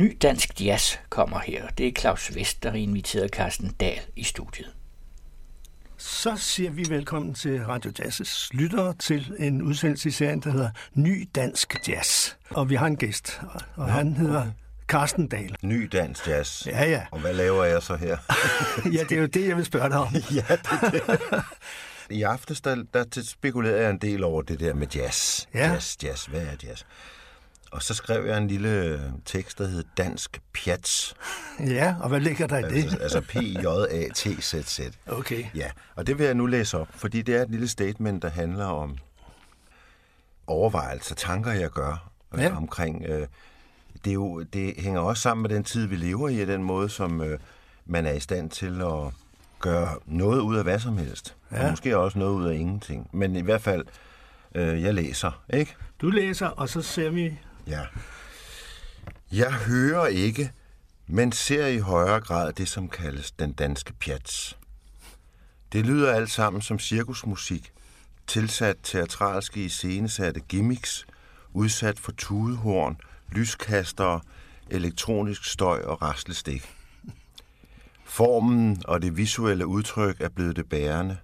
Ny dansk jazz kommer her. Det er Claus Vest, der inviterede Carsten Dahl i studiet. Så siger vi velkommen til Radio Jazz's lyttere til en udsendelse i serien, der hedder Ny Dansk Jazz. Og vi har en gæst, og ja. han hedder Carsten Dahl. Ny dansk jazz. Ja, ja. Og hvad laver jeg så her? ja, det er jo det, jeg vil spørge dig om. ja, det er det. I aftes, der, der spekulerede jeg en del over det der med jazz. Ja. Jazz, jazz, hvad er jazz? Og så skrev jeg en lille tekst, der hed Dansk Pjats. Ja, og hvad ligger der i det? Altså, altså P-J-A-T-Z-Z. Okay. Ja, og det vil jeg nu læse op, fordi det er et lille statement, der handler om overvejelser, tanker, jeg gør øh, Ja. omkring... Øh, det, er jo, det hænger også sammen med den tid, vi lever i, og den måde, som øh, man er i stand til at gøre noget ud af hvad som helst. Ja. Og måske også noget ud af ingenting. Men i hvert fald, øh, jeg læser, ikke? Du læser, og så ser vi... Ja. Jeg hører ikke, men ser i højere grad det, som kaldes den danske pjats. Det lyder alt sammen som cirkusmusik, tilsat teatralske iscenesatte gimmicks, udsat for tudehorn, lyskastere, elektronisk støj og raslestik. Formen og det visuelle udtryk er blevet det bærende,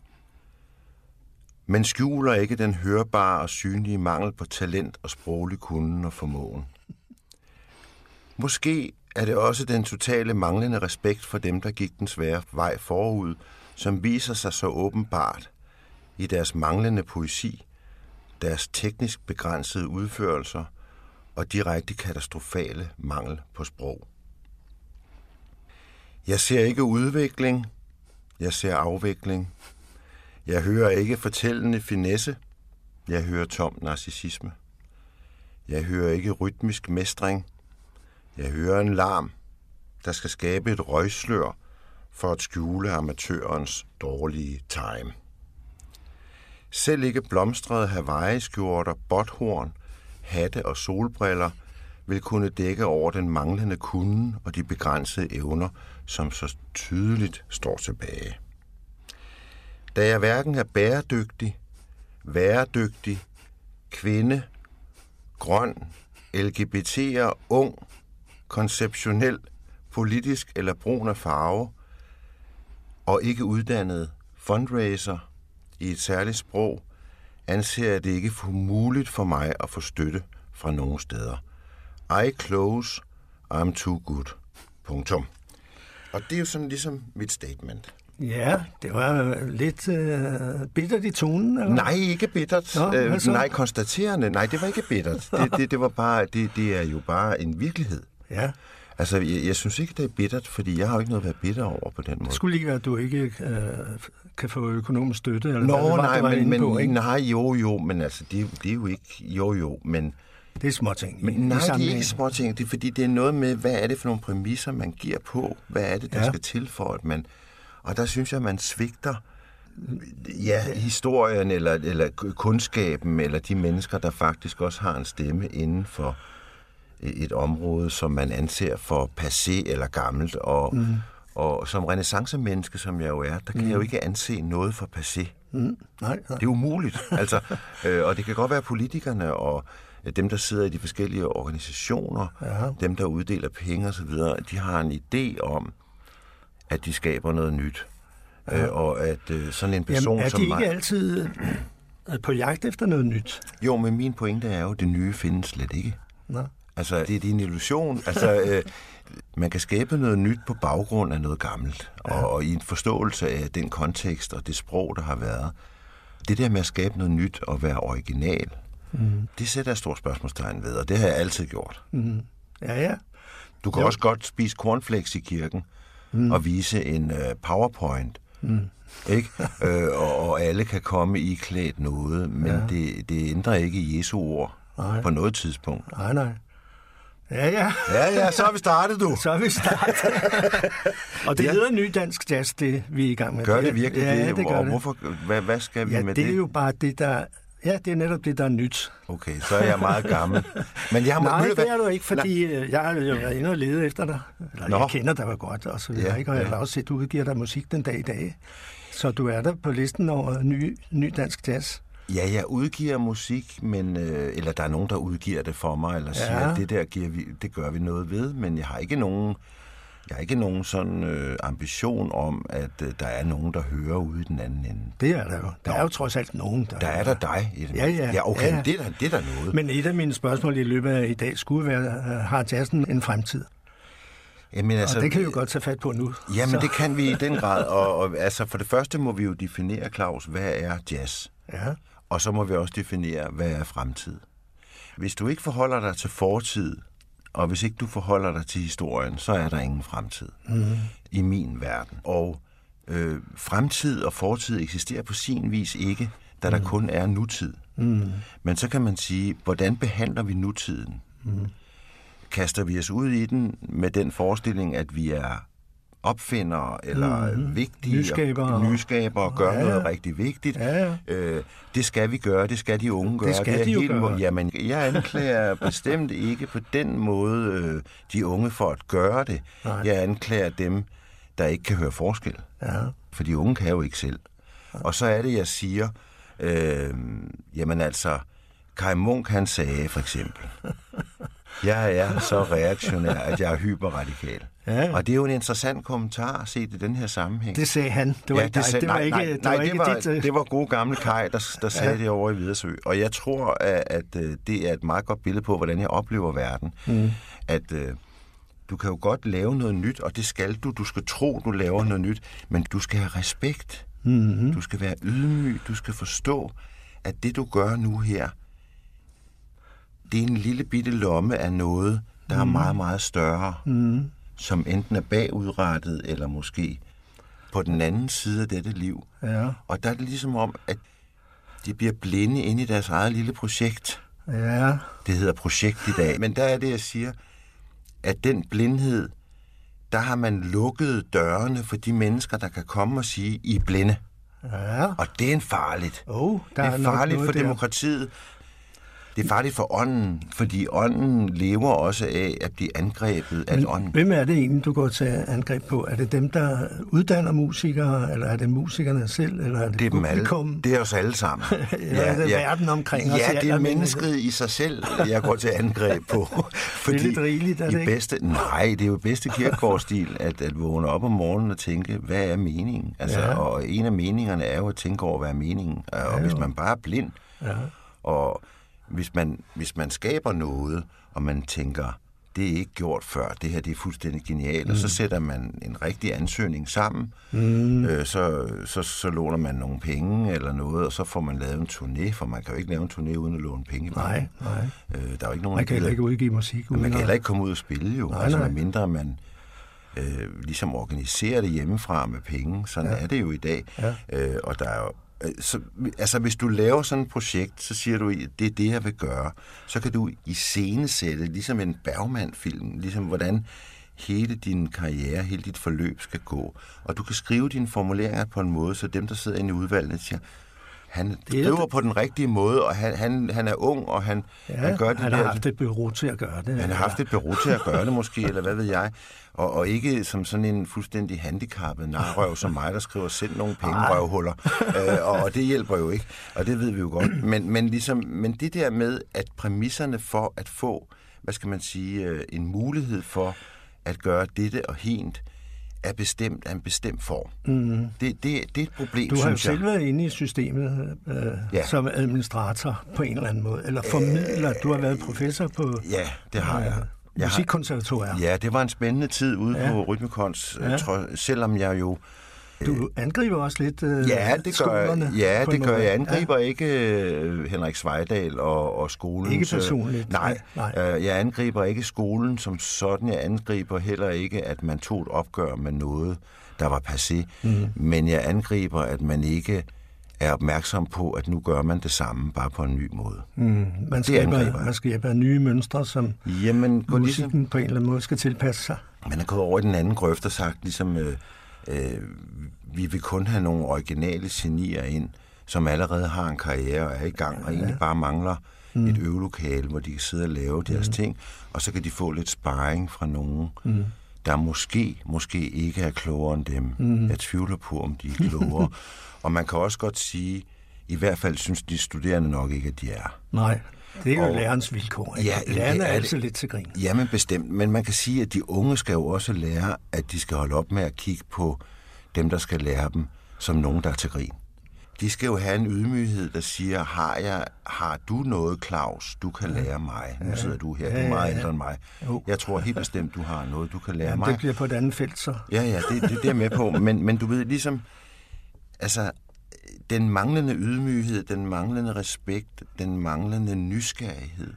men skjuler ikke den hørbare og synlige mangel på talent og sproglig kunden og formåen. Måske er det også den totale manglende respekt for dem, der gik den svære vej forud, som viser sig så åbenbart i deres manglende poesi, deres teknisk begrænsede udførelser og direkte katastrofale mangel på sprog. Jeg ser ikke udvikling, jeg ser afvikling. Jeg hører ikke fortællende finesse, jeg hører tom narcissisme. Jeg hører ikke rytmisk mestring, jeg hører en larm, der skal skabe et røgslør for at skjule amatørens dårlige time. Selv ikke blomstrede Hawaii-skjorter, botthorn, hatte og solbriller vil kunne dække over den manglende kunden og de begrænsede evner, som så tydeligt står tilbage. Da jeg hverken er bæredygtig, væredygtig, kvinde, grøn, LGBT'er, ung, konceptionel, politisk eller brun af farve, og ikke uddannet fundraiser i et særligt sprog, anser jeg det ikke for muligt for mig at få støtte fra nogen steder. I close, I'm too good. Punktum. Og det er jo sådan ligesom mit statement. Ja, det var lidt øh, bittert i tonen, eller? Nej, ikke bittert. Nå, hvad øh, nej, konstaterende. Nej, det var ikke bittert. Det, det, det, var bare, det, det er jo bare en virkelighed. Ja, Altså, jeg, jeg synes ikke, det er bittert, fordi jeg har jo ikke noget at være bitter over på den måde. det skulle ikke være, at du ikke øh, kan få økonomisk støtte, eller hvad Nå, det var, nej, var men, men på, ikke? nej, jo, jo, men altså, det, er jo- det er jo ikke, jo, jo, men, Det er små ting. men nej, det er ikke små ting, det er fordi, det er noget med, hvad er det for nogle præmisser, man giver på, hvad er det, der ja. skal til for, at man, og der synes jeg, man svigter, ja, historien, eller, eller kundskaben, eller de mennesker, der faktisk også har en stemme inden for et område, som man anser for passé eller gammelt, og, mm. og som renaissancemenneske, som jeg jo er, der kan mm. jeg jo ikke anse noget for passé. Mm, nej, nej. Det er umuligt. Altså, øh, og det kan godt være politikerne og øh, dem, der sidder i de forskellige organisationer, Ja. dem, der uddeler penge osv., de har en idé om, at de skaber noget nyt. Ja. Øh, og at øh, sådan en person Jamen, er som de mig... ikke altid øh, på jagt efter noget nyt? Jo, men min pointe er jo, at det nye findes slet ikke. Nå. Altså, det, er en illusion. Altså, øh, man kan skabe noget nyt på baggrund af noget gammelt, ja. og, og i en forståelse af den kontekst og det sprog, der har været. Det der med at skabe noget nyt og være original, mm. det sætter jeg stort spørgsmålstegn ved, og det har jeg altid gjort. Mm. Ja, ja. Du kan jo. også godt spise cornflakes i kirken mm. og vise en uh, powerpoint, mm. ikke? øh, og, og alle kan komme i klædt noget, men ja. det, det ændrer ikke Jesu ord Nej. på noget tidspunkt. Nej, nej. Ja, ja. Ja, ja, så har vi startet, du. Så er vi startet. og det Ja. ja. hedder ny dansk jazz, det vi er i gang med. Gør det virkelig ja, det? det gør og det. hvorfor, hvad, hvad skal vi Ja, med det det? er jo bare det, der... Ja, det er netop det, der er nyt. Okay, så er jeg meget gammel. Men jeg har Nej, hvad? det er du ikke, fordi øh, jeg har jo været inde og lede efter dig. Eller Nå. jeg kender dig jo godt, og så videre, Ja, ikke? Og jeg ja. har også set, at du udgiver dig musik den dag i dag. Så du er der på listen over ny, ny dansk jazz. Ja, jeg udgiver musik, men øh, eller der er nogen, der udgiver det for mig, eller siger, Ja. at det der giver vi, det gør vi noget ved, men jeg har ikke nogen, jeg har ikke nogen sådan øh, ambition om, at øh, der er nogen, der hører ude i den anden ende. Det er der jo. Der er jo trods alt nogen, der... Der er der dig i det. Ja, ja. ja okay, Ja, ja. Det, er der, det er der noget. Men et af mine spørgsmål i løbet af i dag skulle være, øh, har jazzen en fremtid? Jamen, Altså, og det kan vi jo godt tage fat på nu. Jamen, Så- det kan vi i den grad. Og, og altså, for det første må vi jo definere, Claus, hvad er jazz? Ja, Og så må vi også definere, hvad er fremtid. Hvis du ikke forholder dig til fortid, og hvis ikke du forholder dig til historien, så er der ingen fremtid mm. i min verden. Og øh, fremtid og fortid eksisterer på sin vis ikke, da der kun er nutid. Mm. Men så kan man sige, hvordan behandler vi nutiden? Mm. Kaster vi os ud i den med den forestilling, at vi er opfindere eller mm. vigtige Nyskabere. og nyskabere og gør Ja, ja, noget rigtig vigtigt. Ja, ja. Øh, det skal vi gøre, det skal de unge gøre. skal er de jo helt gøre. må- Jamen, jeg anklager bestemt ikke på den måde øh, de unge for at gøre det. Nej. Jeg anklager dem, der ikke kan høre forskel. ja. For de unge kan jo ikke selv. Og så er det, jeg siger, øh, jamen altså, Kai Munk han sagde for eksempel, jeg er så reaktionær, at jeg er hyperradikal. Ja. Og det er jo en interessant kommentar set i den her sammenhæng. Det sagde han. Det var ikke dig. sagde- Det var nej, ikke, nej, det nej, var ikke det var, dit... det var gode gamle Kai, der, der sagde ja. det over i Vidersø. Og jeg tror, at, at øh, det er et meget godt billede på, hvordan jeg oplever verden. Mm. At øh, du kan jo godt lave noget nyt, og det skal du. Du skal tro, du laver noget nyt, men du skal have respekt. Mm-hmm. Du skal være ydmyg. Du skal forstå, at det, du gør nu her, det er en lille bitte lomme af noget, der mm. er meget, meget større. Mm. Som enten er bagudrettet, eller måske på den anden side af dette liv. Ja, Og der er det ligesom om, at de bliver blinde inde i deres eget lille projekt. ja, Det hedder projekt i dag. Men der er det, jeg siger, at den blindhed, der har man lukket dørene for de mennesker, der kan komme og sige, I er blinde. ja. Og det er en farligt. Oh, der det er er farligt for der. demokratiet. Det er farligt for ånden, fordi ånden lever også af at blive angrebet af ånden. Hvem er det egentlig, du går til angreb på? Er det dem, der uddanner musikere, eller er det musikerne selv, eller er det, Det er alle. publikum? Det er os alle sammen. Eller er det verden omkring os Ja, det er mennesket i sig selv, jeg går til angreb på. Fordi lidt rigeligt, er det ikke? bedste, Nej, det er jo bedste kirkegårdstil, at, at vågne op om morgenen og tænke, hvad er meningen? Altså, Ja. ja. Og en af meningerne er jo at tænke over, hvad er meningen? Og hvis man bare er blind, Ja. og hvis man, hvis man skaber noget, og man tænker, det er ikke gjort før, det her det er fuldstændig genialt, mm. og så sætter man en rigtig ansøgning sammen, mm. øh, så, så, så låner man nogle penge eller noget, og så får man lavet en turné, for man kan jo ikke lave en turné uden at låne penge. Nej, nej. Øh, der er jo ikke nogen, Man kan heller ikke udgive musik uden man kan heller ikke komme ud og spille jo, Nej, altså nej. medmindre man øh, ligesom organiserer det hjemmefra med penge. Sådan ja. er det jo i dag. Ja. Øh, og der er jo, Øh, så, altså hvis du laver sådan et projekt, så siger du, det er det, jeg vil gøre. Så kan du iscenesætte, ligesom en Bergman-film, ligesom hvordan hele din karriere, hele dit forløb skal gå. Og du kan skrive dine formuleringer på en måde, så dem, der sidder inde i udvalget, siger, han er skriver det- på den rigtige måde, og han, han, han er ung, og han, Ja, han gør det han der, har haft et bureau til at gøre det. han har haft et bureau til at gøre det måske, eller hvad ved jeg. Og, og ikke som sådan en fuldstændig handicappet narrøv som mig, der skriver selv nogle pengerøvhuller. øh, og, og det hjælper jo ikke, og det ved vi jo godt. Men, men, ligesom, men det der med, at præmisserne for at få, hvad skal man sige, øh, en mulighed for at gøre dette og hent, er bestemt af en bestemt form. Mm. Det, det, det er et problem, Du har jo jeg. selv været inde i systemet øh, ja. Som administrator på en eller anden måde, eller formidler. Du har været professor på Ja, det har jeg. Jeg har, musikkonservatoriet. ja, det var en spændende tid ude Ja. på Rytmekons, Ja. ja. selvom jeg jo Du angriber også lidt øh, Ja, det gør, skolerne ja, på det gør måde. jeg. angriber ja. ikke øh, Henrik Svejdal og, og skolen. Ikke personligt, Nej, nej. Øh, jeg angriber ikke skolen som sådan. Jeg angriber heller ikke, at man tog et opgør med noget, der var passé. Mm. Men jeg angriber, at man ikke er opmærksom på, at nu gør man det samme, bare på en ny måde. Mm, man, skaber, angriber jeg. man skaber nye mønstre, som Jamen, ligesom, musikken på en eller anden måde skal tilpasse sig. man er gået over i den anden grøft og sagt, ligesom, øh, øh, vi vil kun have nogle originale genier ind, som allerede har en karriere og er i gang, og egentlig bare mangler mm. et øvelokale, hvor de kan sidde og lave deres mm. ting, og så kan de få lidt sparring fra nogen, mm. der måske, måske ikke er klogere end dem. Mm. Jeg tvivler på, om de er klogere. og man kan også godt sige, I hvert fald synes de studerende nok ikke, at de er. Nej, det er jo Og- lærerens vilkår. Ikke? Ja, Lærerne det er er det. lidt til grin. Jamen bestemt, men man kan sige, at de unge skal jo også lære, at de skal holde op med at kigge på dem, der skal lære dem, som nogen, der er til grin. De skal jo have en ydmyghed, der siger, har, jeg, har du noget, Claus, du kan lære mig? Nu sidder du her, du er meget ældre end mig. Jeg tror helt bestemt, du har noget, du kan lære Jamen, mig. det bliver på et andet felt, så. Ja, ja, det, det, det er med på. Men, men du ved, ligesom, altså, den manglende ydmyghed, den manglende respekt, den manglende nysgerrighed,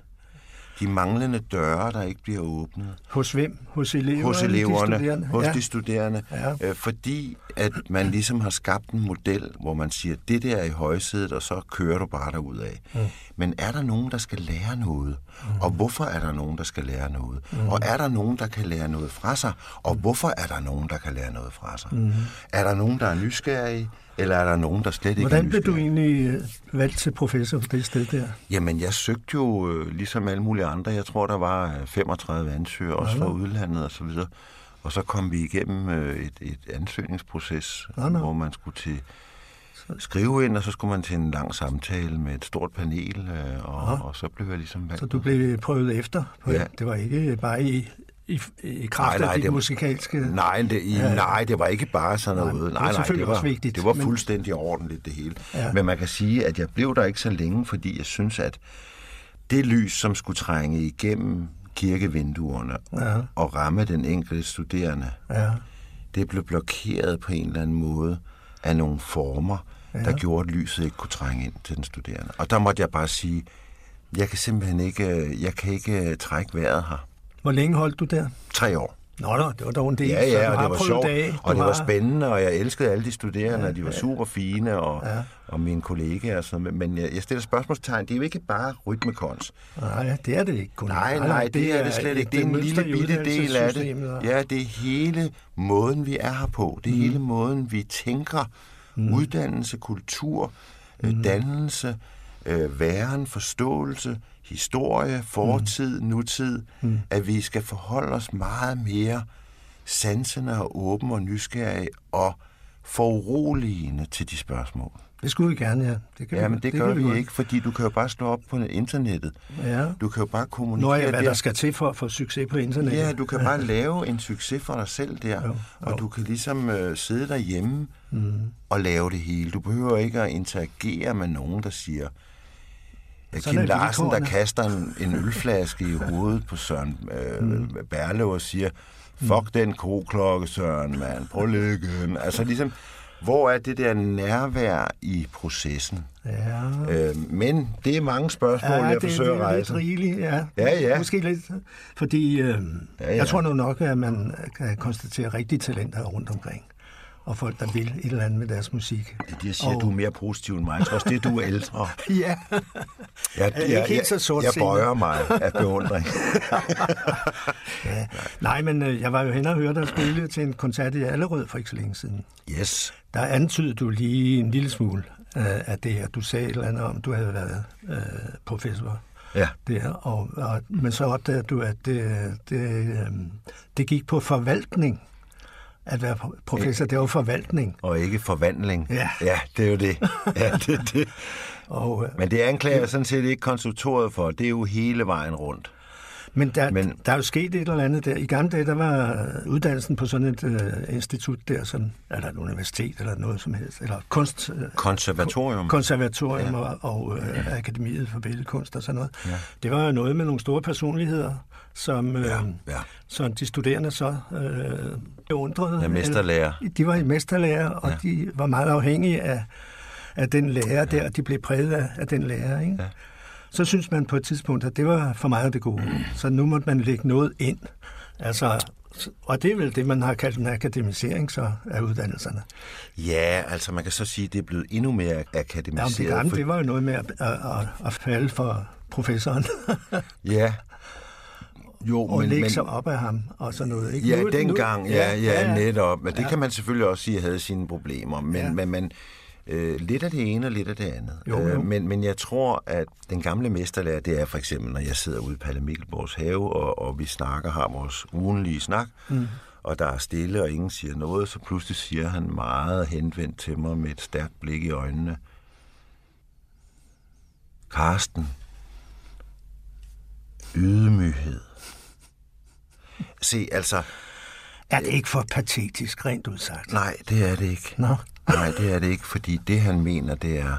de manglende døre, der ikke bliver åbnet, Hos hvem? Hos eleverne? hos de eleverne, studerende? hos ja. de studerende, Ja. øh, fordi at man ligesom har skabt en model, hvor man siger, det der er i højsædet, og så kører du bare derud af. Mm. Men er der nogen, der skal lære noget? Mm. Og hvorfor er der nogen, der skal lære noget? Mm. Og er der nogen, der kan lære noget fra sig? Og hvorfor er der nogen, der kan lære noget fra sig? Mm. Er der nogen, der er nysgerrige? Eller er der nogen, der slet ikke Hvordan blev du egentlig øh, valgt til professor på det sted der? Jamen, jeg søgte jo øh, ligesom alle mulige andre. Jeg tror, der var øh, 35 ansøgere, også fra udlandet og så videre. Og så kom vi igennem øh, et, et ansøgningsproces, Nå, nå. hvor man skulle til skrive ind, og så skulle man til en lang samtale med et stort panel, øh, og, og så blev jeg ligesom valgt. Så du blev prøvet efter? På ja. Det var ikke bare i, i, i kraft Nej, nej, af dit det musikalske... Nej, det, i, Ja. nej, det var ikke bare sådan Nej, noget. det var Nej, nej, selvfølgelig det var, også vigtigt, det var men- fuldstændig ordentligt, det hele. Ja. Men man kan sige, at jeg blev der ikke så længe, fordi jeg synes, at det lys, som skulle trænge igennem kirkevinduerne Ja. og ramme den enkelte studerende, Ja. det blev blokeret på en eller anden måde af nogle former, ja. der gjorde, at lyset ikke kunne trænge ind til den studerende. Og der måtte jeg bare sige, jeg kan simpelthen ikke, jeg kan ikke trække vejret her. Hvor længe holdt du der? Tre år. Nå da, det var dog en del. Ja, ja, og det var sjovt, dage. og det var spændende, og jeg elskede alle de studerende, og de var ja. super fine, og, Ja. og mine kollegaer og sådan noget. Men jeg, jeg stiller spørgsmålstegn, det er jo ikke bare rytmekons. Nej, det er det ikke kun. Nej, nej, det er det slet ikke. Det er en lille bitte del af det. Ja, det er hele måden, vi er her på. Det er hele måden, vi tænker. Uddannelse, kultur, øh, dannelse, øh, væren, forståelse, historie, fortid, nutid. At vi skal forholde os meget mere sansende og åben og nysgerrig og foruroligende til de spørgsmål. Det skulle vi gerne, ja. Det kan Ja, men det, gør kan vi godt. ikke, fordi du kan jo bare slå op på internettet. Ja. Du kan jo bare kommunikere Nå ja, hvad der. der skal til for at få succes på internettet. Ja, du kan bare lave en succes for dig selv der, Jo, og du kan ligesom øh, sidde derhjemme mm. og lave det hele. Du behøver ikke at interagere med nogen, der siger, Ja, Kim Larsen, der kaster en, en ølflaske i hovedet på Søren øh, Mm. Berlev og siger, fuck den koklokke, Søren, mand, prøv den. Altså ligesom, hvor er det der nærvær i processen? Ja. Øh, men det er mange spørgsmål, Ja, jeg det, forsøger det at er lidt rejse. rigeligt, ja. Ja, ja. Måske lidt, fordi øh, Ja, ja, jeg tror nu nok, at man kan konstatere rigtige talenter rundt omkring. Og folk, der vil et eller andet med deres musik. Det er det, jeg siger, Og- du er mere positiv end mig. Jeg tror også, det du er ældre. Ja, Jeg, Er ikke helt så sortsenet. Jeg bøjer mig af beundring. ja. Nej, men øh, jeg var jo hen og hørte dig spille til en koncert i Allerød for ikke så længe siden. Yes. Der antydede du lige en lille smule øh, af det her. Du sagde et eller andet om, du havde været øh, professor Ja. der, og, og, men så opdagede du, at det, det, øh, det gik på forvaltning. At være pro- professor, det var forvaltning. Og ikke forvandling. Ja. ja det er jo det. Ja, det, det. Og, øh, Men det anklager jeg sådan set ikke konsultoret for. Det er jo hele vejen rundt. men der, Men- der er jo sket et eller andet der. I gamle dage, der var uddannelsen på sådan et øh, institut der, som, eller et universitet eller noget som helst, eller kunst, øh, Konservatorium. konservatorium ja. og, og øh, akademiet for billedkunst og sådan noget. Ja. Det var jo noget med nogle store personligheder, som, øh, Ja, ja. som de studerende så øh, beundrede. Ja, mesterlærer. Eller- De var i mesterlærer, og Ja. ja. de var meget afhængige af, af den lærer der, og de blev præget af, af den lærer. Ikke? Ja. Så synes man på et tidspunkt, at det var for meget det gode. Så nu måtte man lægge noget ind. Altså, og det er vel det, man har kaldt en akademisering så af uddannelserne. Ja, altså man kan så sige, at det er blevet endnu mere Ja, akademiseret. det gamle, for- det var jo noget med at, at, at, at falde for professoren Ja. Jo, og men, lægge sig op af ham og sådan noget. Ikke? Ja, Nu- nu- dengang, ja, ja, ja, netop. Men det kan man selvfølgelig også sige havde sine problemer. Men, Ja. men, men øh, lidt af det ene og lidt af det andet. Jo, jo. Øh, men, men jeg tror, at den gamle mesterlærer, det er for eksempel, når jeg sidder ude i Palle Mikkelborgs have, og, og vi snakker, har vores ugenlige snak, mm. og der er stille, og ingen siger noget, så pludselig siger han meget henvendt til mig med et stærkt blik i øjnene, Karsten. Ydmyghed. Se, altså, Er det ikke for patetisk, rent udsagt? nej, det er det ikke. Nå, Nej, det er det ikke, fordi det han mener, det er,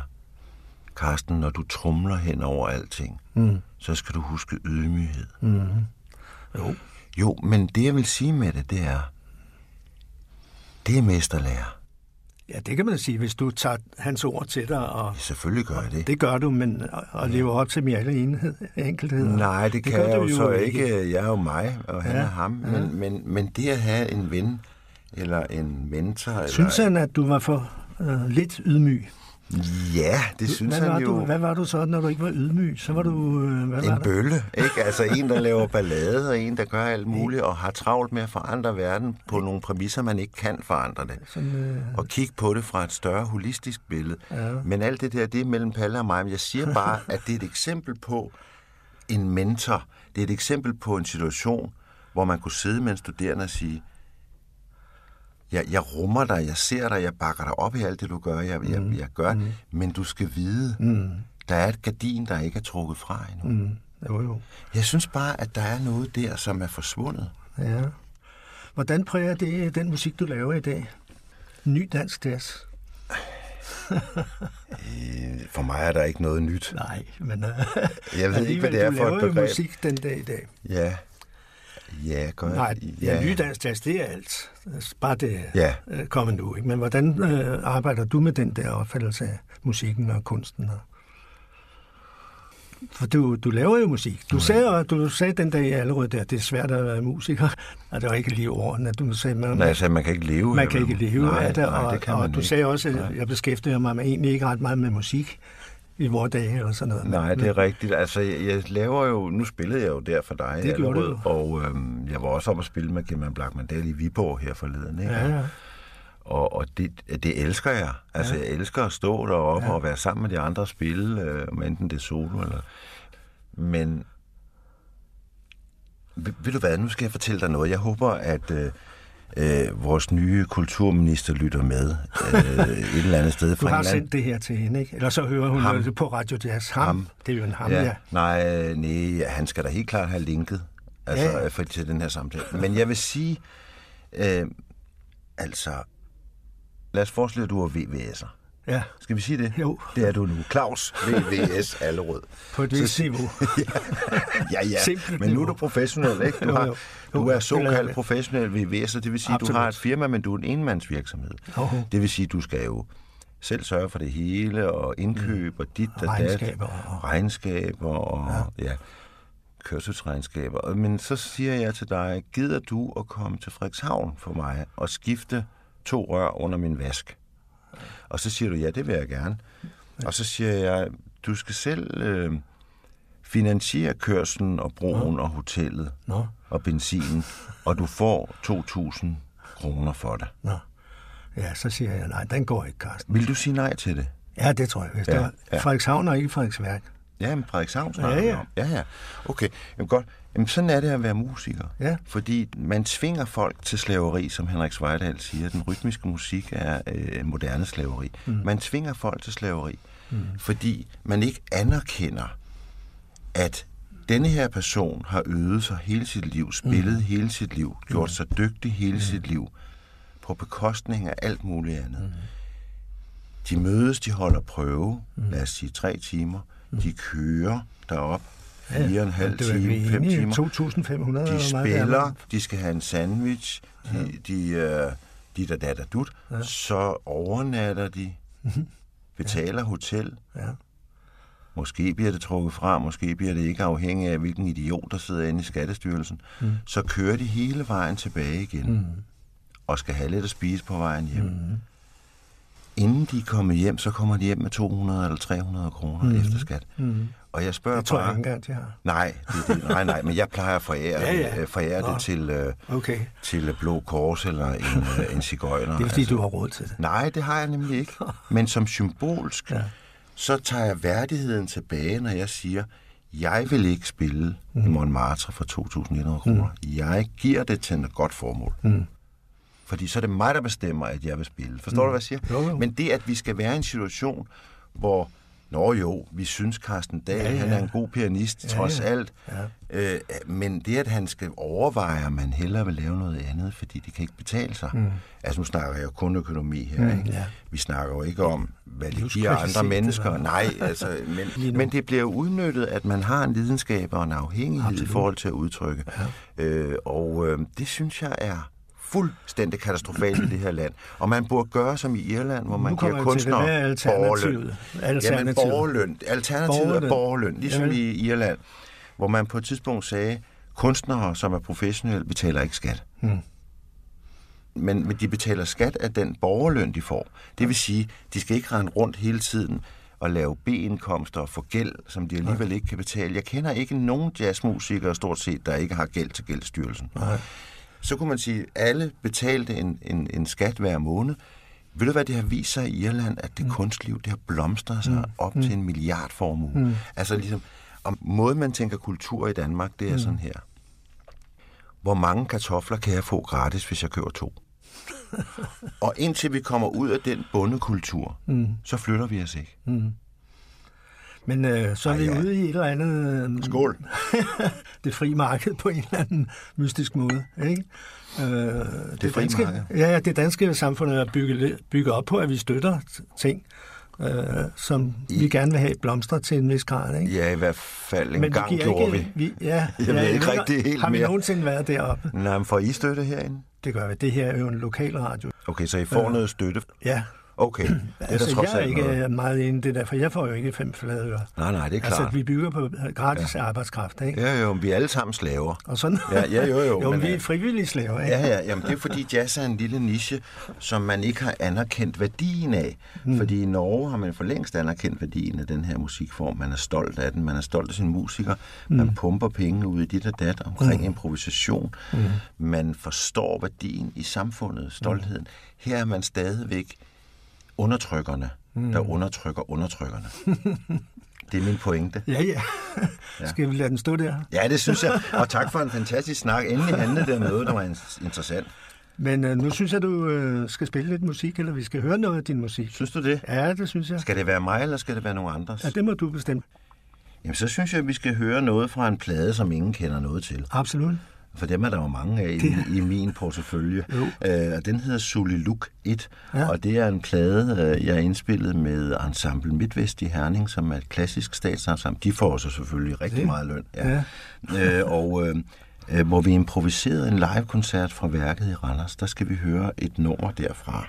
Karsten, når du trumler hen over alting, mm. så skal du huske ydmyghed. jo. Jo, men det jeg vil sige med det, det er, det er mesterlærer. Ja, det kan man sige, hvis du tager hans ord til dig, og Selvfølgelig gør jeg det. det gør du, men og, og lever op til mere enhed, enkelhed. Nej, det kan gør jeg jo så ikke. Jeg er jo mig, og han Ja, er ham. Men, men, men det at have en ven, eller en mentor... Synes eller, han, at du var for øh, lidt ydmyg? Ja, det synes hvad, var han jo. du, hvad var du så, når du ikke var ydmyg? Så var du... Øh, hvad var En du? bølle, ikke? Altså en, der laver ballade, og en, der gør alt muligt, og har travlt med at forandre verden på nogle præmisser, man ikke kan forandre det. Sådan, øh, Og kigge på det fra et større holistisk billede. Ja. Men alt det der, det er mellem Palle og mig. Men jeg siger bare, at det er et eksempel på en mentor. Det er et eksempel på en situation, hvor man kunne sidde med en studerende og sige, jeg, jeg rummer dig, jeg ser dig, jeg bakker dig op i alt det, du gør, jeg, jeg, jeg gør, mm. men du skal vide, mm. der er et gardin, der ikke er trukket fra endnu. Mm. jo, jo. Jeg synes bare, at der er noget der, som er forsvundet. Ja. Hvordan præger det den musik, du laver i dag? Ny dansk jazz? Øh, For mig er der ikke noget nyt. Nej, men... Øh, Jeg ved ikke, hvad det er for et begreb. musik den dag i dag. Ja, ja, gør Nej, ja, ja. ny dansk jazz, det er alt. Bare det Ja. øh, kommer nu. Ikke? Men hvordan øh, arbejder du med den der opfattelse af musikken og kunsten? Og... For du, du laver jo musik. Du, sagde, du sagde den dag i Allerød der, det er svært at være musiker. Og det var ikke lige ordene. Du sagde, man, Nej, altså, man kan ikke leve man kan ikke leve nej, af det. Nej, Og, det kan og man du sagde også, at jeg beskæftiger mig med, egentlig ikke ret meget med musik i vores dage eller sådan noget. Nej, det er rigtigt. Altså, jeg, jeg laver jo... Nu spillede jeg jo der for dig, Det gjorde du Og øhm, jeg var også op og spille med Gemma Blackmandal i Viborg her forleden. Ikke? Ja, ja. Og, og det, det elsker jeg. Altså, ja. jeg elsker at stå deroppe ja. og være sammen med de andre og spille, øh, om enten det er solo eller... Men... Ved, ved du hvad, nu skal jeg fortælle dig noget. Jeg håber, at øh, øh, vores nye kulturminister lytter med øh, et eller andet sted. Du fra har en eller anden- sendt det her til hende, ikke? Eller så hører hun Ham. det på Radio Jazz. Ham. Ham. Det er jo en ham, ja. ja. Nej, øh, nej, han skal da helt klart have linket altså, Ja, ja. For, til den her samtale. Men jeg vil sige, øh, altså, lad os forestille, at du er VVS'er. Ja. Skal vi sige det? Jo. Det er du nu. Claus VVS Allerød. På et vist niveau. Ja, ja. Simpelt Men nu er du professionel, ikke? Du, har, jo. du Jo, er det såkaldt professionel VVS'er, det vil sige, at du Absolut. har et firma, men du er en enmandsvirksomhed. Jo. Det vil sige, du skal jo selv sørge for det hele, og indkøb, og dit og dat. Regnskaber og- Regnskaber og ja. kørselsregnskaber. Men så siger jeg til dig, gider du at komme til Frederikshavn for mig og skifte to rør under min vask? Og så siger du, ja, det vil jeg gerne. Og så siger jeg, du skal selv øh, finansiere kørslen og broen og hotellet Nå. og benzinen, og du får 2.000 kroner for det. Nå. Ja, så siger jeg, nej, den går ikke, Carsten. Vil du sige nej til det? Ja, det tror jeg. Hvis Ja, det var ja. Frederikshavn og ikke Frederiksværk. Ja, men Frederikshavn snakker Ja, ja. om. Ja, ja. Okay, jamen godt. Jamen, sådan er det at være musiker. Ja. Fordi man tvinger folk til slaveri, som Henrik Svejdal siger. Den rytmiske musik er øh, moderne slaveri. Mm. Man tvinger folk til slaveri, mm. fordi man ikke anerkender, at denne her person har øvet sig hele sit liv, spillet mm. hele sit liv, gjort sig dygtig hele mm. sit liv, på bekostning af alt muligt andet. Mm. De mødes, de holder prøve, mm. lad os sige tre timer. De kører derop fire og en halv time, fem timer. 2.500 eller De er spiller, de skal have en sandwich, de, de, øh, de der datter dut, ja. så overnatter de, betaler hotel. Ja. Måske bliver det trukket fra, måske bliver det ikke afhængig af, hvilken idiot, der sidder inde i Skattestyrelsen. Mm. Så kører de hele vejen tilbage igen, mm. og skal have lidt at spise på vejen hjem. Mm. Inden de er kommet hjem, så kommer de hjem med 200 eller 300 kroner mm. efter skat. Mm. Og jeg spørger Det tror jeg bare... ikke engang, de har. Nej, det, det, nej, nej, men jeg plejer at forære, Ja, ja, ja. forære Nå. det til, øh, Okay. til Blå Kors eller en, øh, en cigøjner. Det er fordi, du har råd til det. Nej, det har jeg nemlig ikke. Men som symbolsk, ja. så tager jeg værdigheden tilbage, når jeg siger, jeg vil ikke spille mm. i Montmartre for 2.100 kroner. Mm. Jeg giver det til et godt formål. Mm. Fordi så er det mig, der bestemmer, at jeg vil spille. Forstår mm. du, hvad jeg siger? Jo, jo. Men det, at vi skal være i en situation, hvor Nå jo, vi synes Carsten Dahl, ja, ja. han er en god pianist, ja, trods ja. alt. Ja. Øh, men det, at han skal overveje, at man hellere vil lave noget andet, fordi det kan ikke betale sig. Mm. Altså nu snakker jeg jo kun økonomi her, mm, ikke? Ja. Vi snakker jo ikke om, hvad det giver andre mennesker. Nej, altså, men, men det bliver jo udnyttet, at man har en lidenskab og en afhængighed Absolut. i forhold til at udtrykke. Ja. Øh, og øh, det synes jeg er fuldstændig katastrofalt i det her land. Og man burde gøre som i Irland, hvor man giver kunstnere borgerløn. Jamen borgerløn. Alternativet borgerløn. er borgerløn, ligesom Jamen. i Irland, hvor man på et tidspunkt sagde, kunstnere, som er professionelle, betaler ikke skat. Hmm. Men, men de betaler skat af den borgerløn, de får. Det vil sige, de skal ikke rende rundt hele tiden og lave B-indkomster og få gæld, som de alligevel ikke kan betale. Jeg kender ikke nogen jazzmusikere stort set, der ikke har gæld til gældstyrelsen. Nej så kunne man sige, at alle betalte en, en, en skat hver måned. Ved du, hvad det har vist sig i Irland, at det mm. kunstliv, det har blomstret sig mm. op mm. til en milliardformue. Mm. Altså ligesom, om måden man tænker kultur i Danmark, det er mm. sådan her. Hvor mange kartofler kan jeg få gratis, hvis jeg køber to? og indtil vi kommer ud af den bundekultur, mm. så flytter vi os ikke. Mm. Men øh, så er vi ja. ude i et eller andet... Øh, Skål! det frie marked på en eller anden mystisk måde, ikke? Øh, det, det danske, marked. Ja, det danske samfund er bygget, bygget op på, at vi støtter ting, øh, som I, vi gerne vil have blomster til en vis grad. Ikke? Ja, i hvert fald en men gang gjorde ikke, vi. vi. Ja, jeg ja, ved ikke rigtig helt Har vi mere. nogensinde været deroppe? Nej, men får I støtte herinde? Det gør vi. Det her er jo en lokal radio. Okay, så I får øh, noget støtte? Ja, Okay, det er altså, trods jeg er ikke noget. meget inde det der, for jeg får jo ikke fem flade øre. Nej, nej, det er klart. Altså, vi bygger på gratis ja. arbejdskraft, ikke? Ja, jo, vi er alle sammen slaver. Og sådan? Ja, ja jo, jo. jo, men, vi er øh, frivillige slaver, ikke? Ja, ja, jamen det er fordi jazz er en lille niche, som man ikke har anerkendt værdien af. Hmm. Fordi i Norge har man for længst anerkendt værdien af den her musikform. Man er stolt af den, man er stolt af sine musikere. Hmm. Man pumper penge ud i dit og dat omkring hmm. improvisation. Hmm. Man forstår værdien i samfundet, stoltheden. Her er man stadigvæk undertrykkerne, mm. der undertrykker undertrykkerne. Det er min pointe. Ja, ja. Skal vi lade den stå der? Ja, det synes jeg. Og tak for en fantastisk snak. Endelig handlede det noget, der var interessant. Men øh, nu synes jeg, du øh, skal spille lidt musik, eller vi skal høre noget af din musik. Synes du det? Ja, det synes jeg. Skal det være mig, eller skal det være nogen andres? Ja, det må du bestemme. Jamen, så synes jeg, at vi skal høre noget fra en plade, som ingen kender noget til. Absolut. For dem er der jo mange af i, i min portefølje. Øh, den hedder Soliluk 1, ja. og det er en plade, øh, jeg har indspillet med Ensemble Midtvest i Herning, som er et klassisk statsensemble. De får også selvfølgelig rigtig det. meget løn. Ja. Ja. øh, og øh, øh, hvor vi improviserede en live-koncert fra værket i Randers, der skal vi høre et nummer derfra.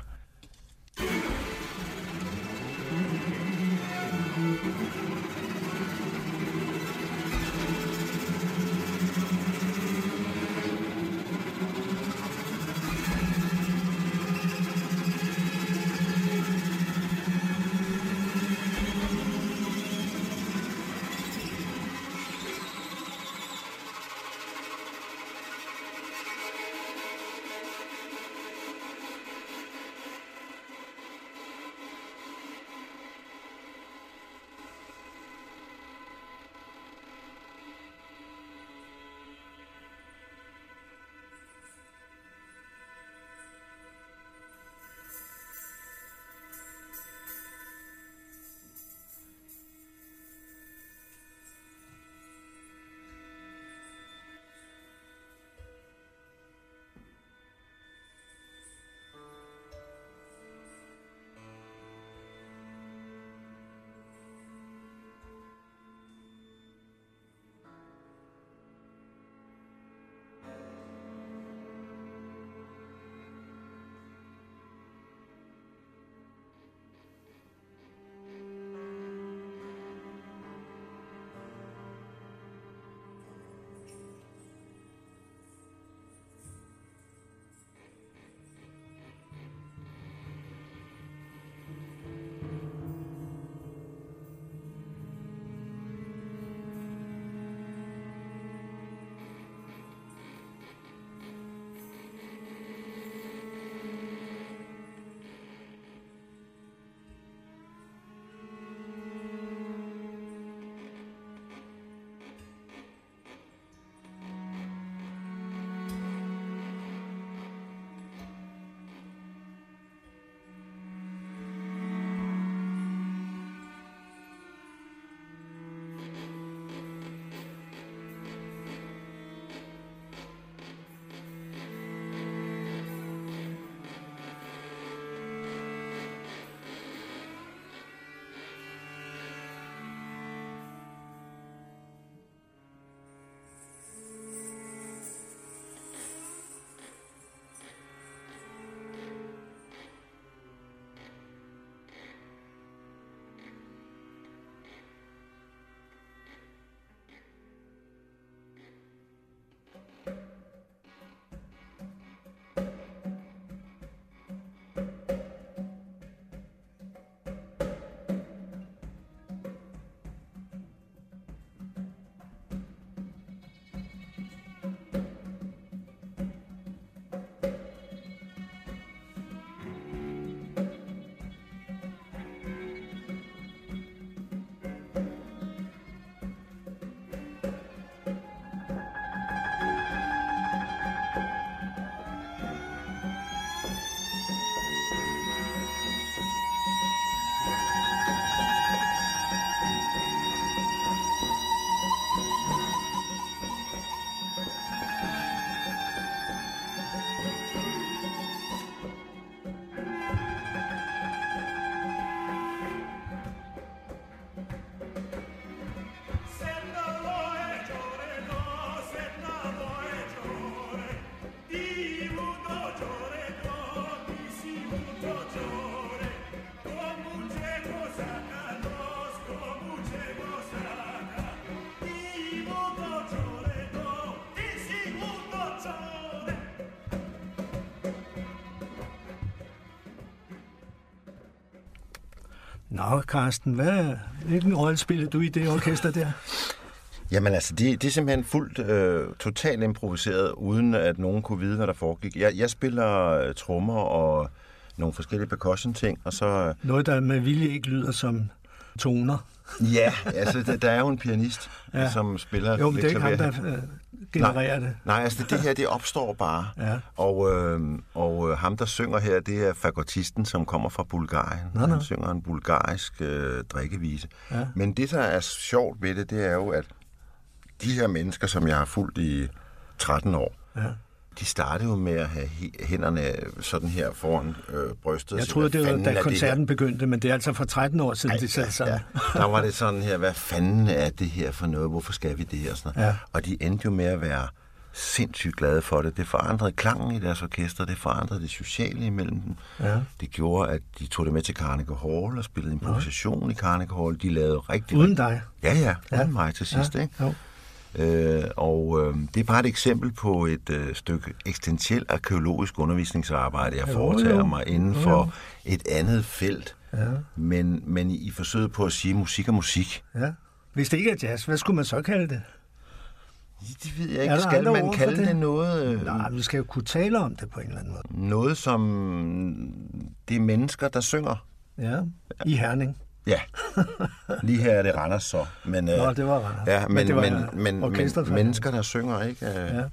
Nå, Carsten, hvad, hvilken rolle spiller du i det orkester der? Jamen altså, det, det er simpelthen fuldt øh, totalt improviseret, uden at nogen kunne vide, hvad der foregik. Jeg, jeg spiller øh, trommer og nogle forskellige percussion-ting, og så... Noget, der med vilje ikke lyder som toner. Ja, altså, der, der er jo en pianist, ja. som spiller Jo, men det er ikke ham, der genererer det. Nej, altså det, det her, det opstår bare. Ja. Og, øh, og øh, ham, der synger her, det er fagotisten, som kommer fra Bulgarien. Nå, nå. Han synger en bulgarisk øh, drikkevise. Ja. Men det, der er sjovt ved det, det er jo, at de her mennesker, som jeg har fulgt i 13 år, Ja. De startede jo med at have hænderne sådan her foran øh, brystet. Jeg troede, det var, da er koncerten begyndte, men det er altså for 13 år siden, de sad sammen. Ja, der var det sådan her, hvad fanden er det her for noget? Hvorfor skal vi det her? og Sådan noget. Ja. Og de endte jo med at være sindssygt glade for det. Det forandrede klangen i deres orkester, det forandrede det sociale imellem dem. Ja. Det gjorde, at de tog det med til Carnegie Hall og spillede improvisation i Carnegie Hall. De lavede rigtig... Uden rigtig- dig. Ja, ja, uden Ja. mig til sidst, ikke? Jo. Øh, og øh, det er bare et eksempel på et øh, stykke eksistentielt arkeologisk undervisningsarbejde, jeg foretager jo. mig inden for jo. et andet felt. Ja. Men, men i, forsøget på at sige, musik er musik, Ja. Hvis det ikke er jazz, hvad skulle man så kalde det? det ved jeg ikke. Skal man kalde det, det? noget, øh, Nej, vi skal jo kunne tale om det på en eller anden måde. noget, som det er mennesker, der synger? Ja, i Herning. Ja, lige her er det Randers så. Men, øh, Nå, det var Randers. Ja, men, Men det var, men, øh, men, men, mennesker, der synger, ikke? Øh, Ja.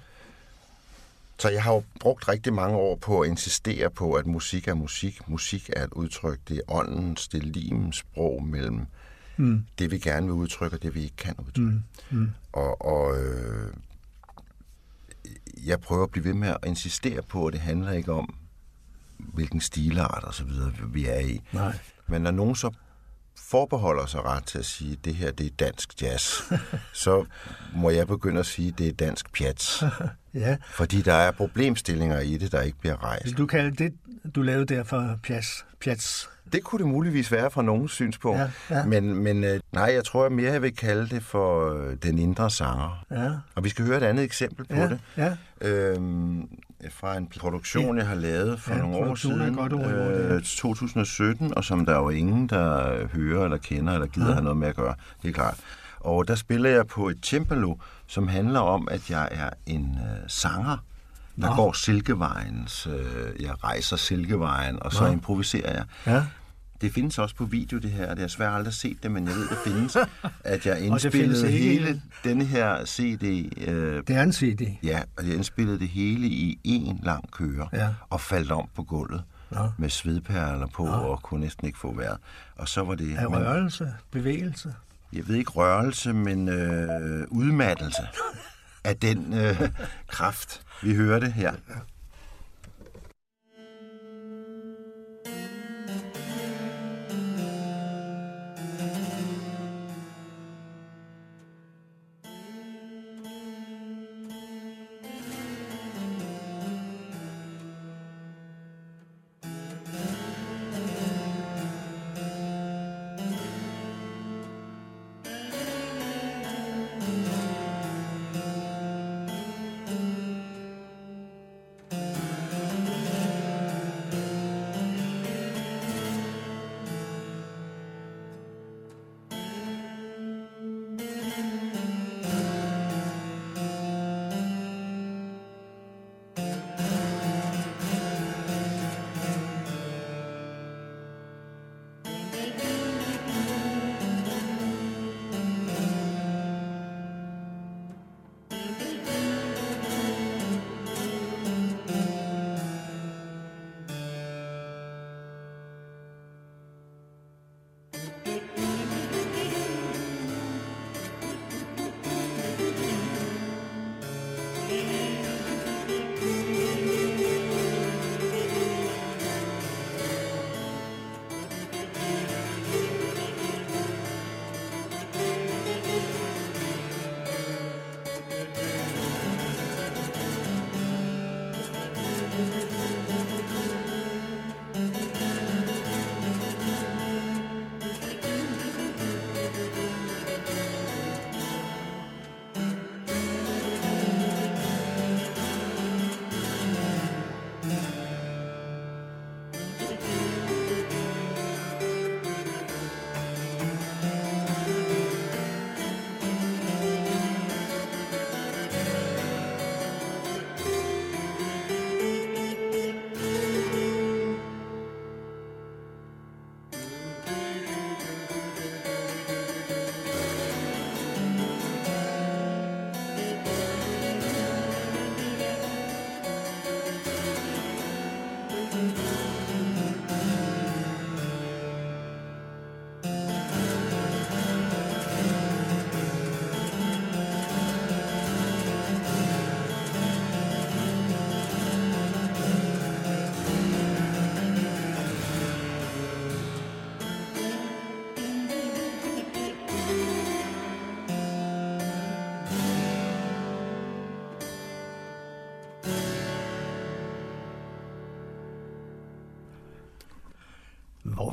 Så jeg har jo brugt rigtig mange år på at insistere på, at musik er musik. Musik er et udtryk. Det er åndens, det er limens sprog mellem mm. det, vi gerne vil udtrykke, og det, vi ikke kan udtrykke. Mm. Mm. Og, og øh, jeg prøver at blive ved med at insistere på, at det handler ikke om, hvilken stilart og så videre vi er i. Nej. Men når nogen så forbeholder sig ret til at sige, at det her det er dansk jazz, så må jeg begynde at sige, at det er dansk pjats. Ja. Fordi der er problemstillinger i det, der ikke bliver rejst. Vil du kalde det, du lavede der for pjats? pjats? Det kunne det muligvis være fra nogens synspunkt. Ja, ja. Men, men øh, nej, jeg tror jeg mere, jeg vil kalde det for øh, den indre sanger. Ja. Og vi skal høre et andet eksempel på Ja, det. ja. Øhm, fra en produktion, jeg har lavet for Ja, nogle år siden. godt ord øh, 2017, og som der er jo ingen, der hører eller kender eller gider ja. have noget med at gøre. Det er klart. Og der spiller jeg på et cembalo, som handler om, at jeg er en øh, sanger, der Nå. går Silkevejens. Øh, jeg rejser Silkevejen, og så Nå. improviserer jeg. Ja. Det findes også på video, det her. Det har svært aldrig set det, men jeg ved, det findes. At jeg indspillede hele denne her CD øh, Det er en CD. Ja, og jeg indspillede det hele i en lang køre, Ja. og faldt om på gulvet Nå. med svedperler på, og kunne næsten ikke få vejret. Og så var det, Er rørelse, bevægelse. jeg ved ikke rørelse, men øh, udmattelse af den øh, kraft. Vi hører det her.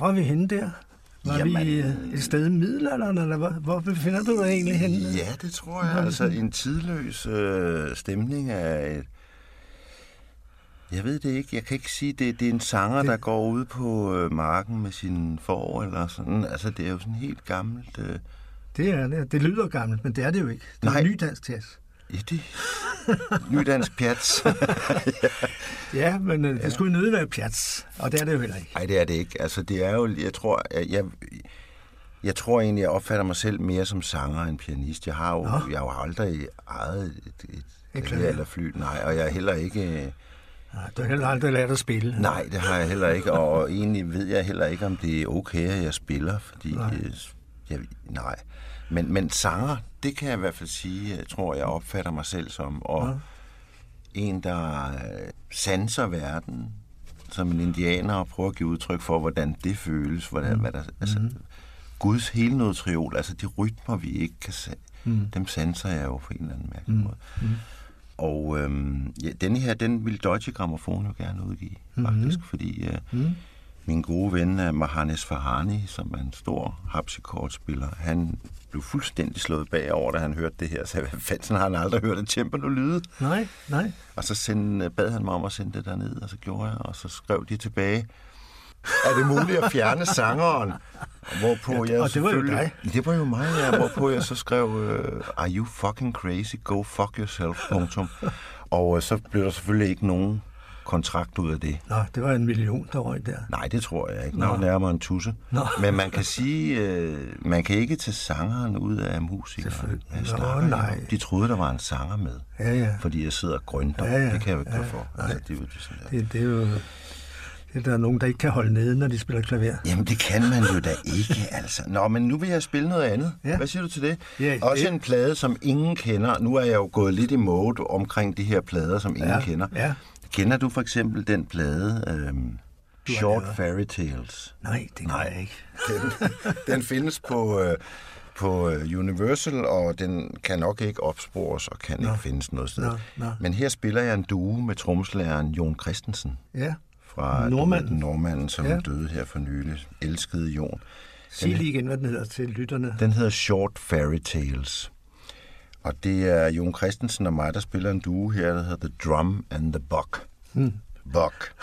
Var vi henne der? Var Jamen, vi øh, et sted i middelalderen, eller hvor, hvor befinder du dig egentlig henne? Ja, det tror jeg. Altså en tidløs øh, stemning af et, jeg ved det ikke. Jeg kan ikke sige, det, det er en sanger, det... der går ud på øh, marken med sin får eller sådan. Altså, det er jo sådan helt gammelt. Øh... Det er det. Det lyder gammelt, men det er det jo ikke. Det er Nej. ny dansk jazz. Ja, det Ny dansk pjats. ja, men øh, det skulle jo nødt være pjats, og det er det jo heller ikke. Nej, det er det ikke. Altså, det er jo, jeg tror, jeg, jeg, jeg tror egentlig, jeg opfatter mig selv mere som sanger end pianist. Jeg har jo, Nå. jeg har jo aldrig ejet et, et, et eller flyt, nej, og jeg er heller ikke... Nej, du har heller aldrig lært at spille. Nej, det har jeg heller ikke, og egentlig ved jeg heller ikke, om det er okay, at jeg spiller, fordi... Nej. Jeg, nej. Men, men sanger, det kan jeg i hvert fald sige, jeg tror, jeg opfatter mig selv som. Og ja. en, der øh, sanser verden som en indianer og prøver at give udtryk for, hvordan det føles. Hvordan, mm. hvad der, altså, mm. Guds hele noget triol, altså de rytmer, vi ikke kan se, mm. dem sanser jeg jo på en eller anden mærkelig mm. måde. Mm. Og øhm, ja, denne her, den vil Deutsche Grammophon jo gerne udgive, mm. faktisk, fordi øh, mm. Min gode ven Mahanes Farhani, som er en stor harpsichordspiller. Han blev fuldstændig slået bagover, da han hørte det her. Så hvad fanden har han aldrig hørt et cembalo lyde? Nej, nej. Og så sendte, bad han mig om at sende det derned, og så gjorde jeg, og så skrev de tilbage. Er det muligt at fjerne sangeren? Hvorpå ja, jeg og det var jo dig. Det var jo mig, ja. Hvorpå jeg så skrev, uh, are you fucking crazy? Go fuck yourself. Punktum. Og uh, så blev der selvfølgelig ikke nogen kontrakt ud af det. Nå, det var en million, der røg der. Nej, det tror jeg ikke. Nå. nærmere en tusse. Nå. Men man kan sige, øh, man kan ikke tage sangeren ud af musikeren. Selvfølgelig. Nå, nej. De troede, der var en sanger med. Ja, ja. Fordi jeg sidder og grønter. Ja, ja. Det kan jeg jo ikke ja, for. Altså, det, er jo sådan der. Det, det er jo... Det er der nogen, der ikke kan holde nede, når de spiller klaver. Jamen, det kan man jo da ikke, altså. Nå, men nu vil jeg spille noget andet. Ja. Hvad siger du til det? Ja, Også det... en plade, som ingen kender. Nu er jeg jo gået lidt i mode omkring de her plader, som ingen ja. kender. Ja. Kender du for eksempel den plade øhm, Short Fairy Tales? Nej, det kan jeg ikke. Den, den findes på, øh, på øh, Universal, og den kan nok ikke opspores og kan Nå. ikke findes noget sted. Nå, nå. Men her spiller jeg en duo med tromslæreren Jon Christensen. Ja. Fra Nordmanden. Nordmanden, som ja. døde her for nylig. Elskede Jon. Sig lige igen, hvad den hedder til lytterne. Den hedder Short Fairy Tales. Og det er Jon Christensen og mig, der spiller en duo her, der hedder The Drum and the Buck. Mm. Buck.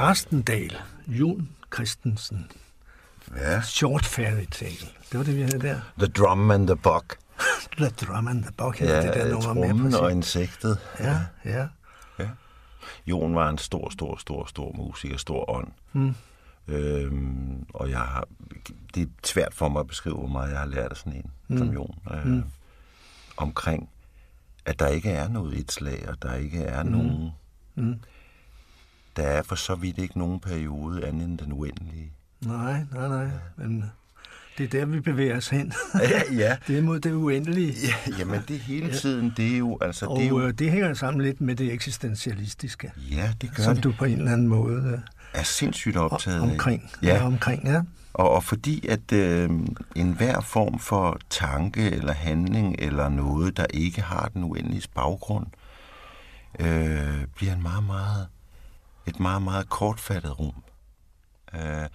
Carsten Dahl, Jon Christensen, Ja. Short Fairy Tale. Det var det, vi havde der. The Drum and the Buck. The Drum and the Buck hedder Ja, det der nummer mere trummen og præcis. insektet. Ja, ja. Jon var en stor, stor, stor, stor musiker, stor ånd. Mm. Øhm, og jeg har, det er svært for mig at beskrive, hvor meget jeg har lært af sådan en mm. som Jon. Øh, mm. Omkring, at der ikke er noget et slag, og der ikke er mm. nogen... Mm. Der er for så vidt ikke nogen periode andet end den uendelige. Nej, nej, nej. Men det er der, vi bevæger os hen. ja, ja. det er mod det uendelige. ja. Jamen, det hele tiden, det er jo... Altså, Og det er jo øh, det hænger sammen lidt med det eksistentialistiske, ja, det gør som det. du på en eller anden måde øh, er sindssygt optaget omkring. Ja. er omkring, ja. Og, og fordi at øh, enhver form for tanke eller handling eller noget, der ikke har den uendelige baggrund, øh, bliver en meget, meget, et meget, meget kortfattet rum. Øh,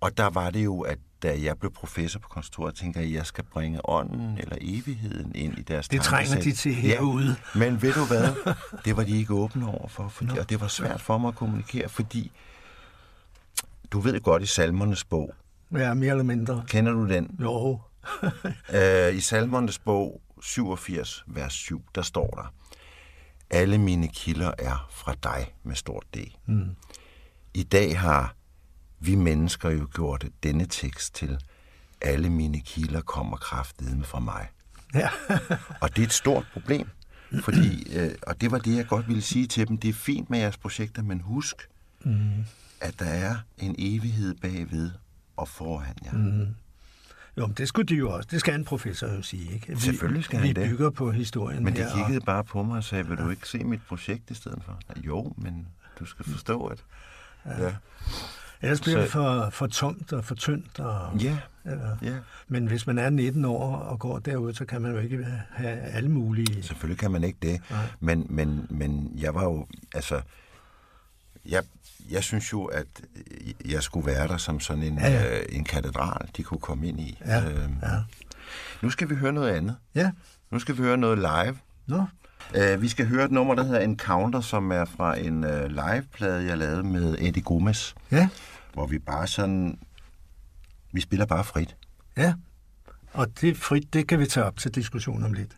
og der var det jo, at da jeg blev professor på kontoret, tænker jeg, at jeg skal bringe ånden eller evigheden ind i deres Det trænger tankesæt. de til herude. Ja, men ved du hvad? Det var de ikke åbne over for, fordi, og det var svært for mig at kommunikere, fordi du ved godt i salmernes bog, Ja, mere eller mindre. Kender du den? Jo. Øh, I Salmernes bog 87, vers 7, der står der, Alle mine kilder er fra dig med stort D. Mm. I dag har vi mennesker jo gjort denne tekst til, Alle mine kilder kommer kraftedeme fra mig. Ja. Og det er et stort problem, fordi, øh, og det var det, jeg godt ville sige til dem, det er fint med jeres projekter, men husk, mm. at der er en evighed bagved og foran jer. Mm. Jo, men det skulle de jo også. Det skal en professor jo sige, ikke? Vi, Selvfølgelig skal han vi det. bygger på historien Men de her. kiggede bare på mig og sagde, vil du ikke se mit projekt i stedet for? Nej, Jo, men du skal forstå, at... Ja, Ellers bliver Så- det for, for tomt og for tyndt. Og, ja, eller, ja. Men hvis man er 19 år og går derude, så kan man jo ikke have alle mulige... Selvfølgelig kan man ikke det. Men, men, men jeg var jo... Altså, jeg, jeg synes jo, at jeg skulle være der som sådan en, Ja, ja. Øh, en katedral, de kunne komme ind i. Ja, Øhm, ja. Nu skal vi høre noget andet. Ja, Nu skal vi høre noget live. nå, Uh, vi skal høre et nummer, der hedder Encounter, som er fra en uh, liveplade, jeg lavede med Eddie Gomez, ja, hvor vi bare sådan... Vi spiller bare frit. ja. Og det frit, det kan vi tage op til diskussion om lidt.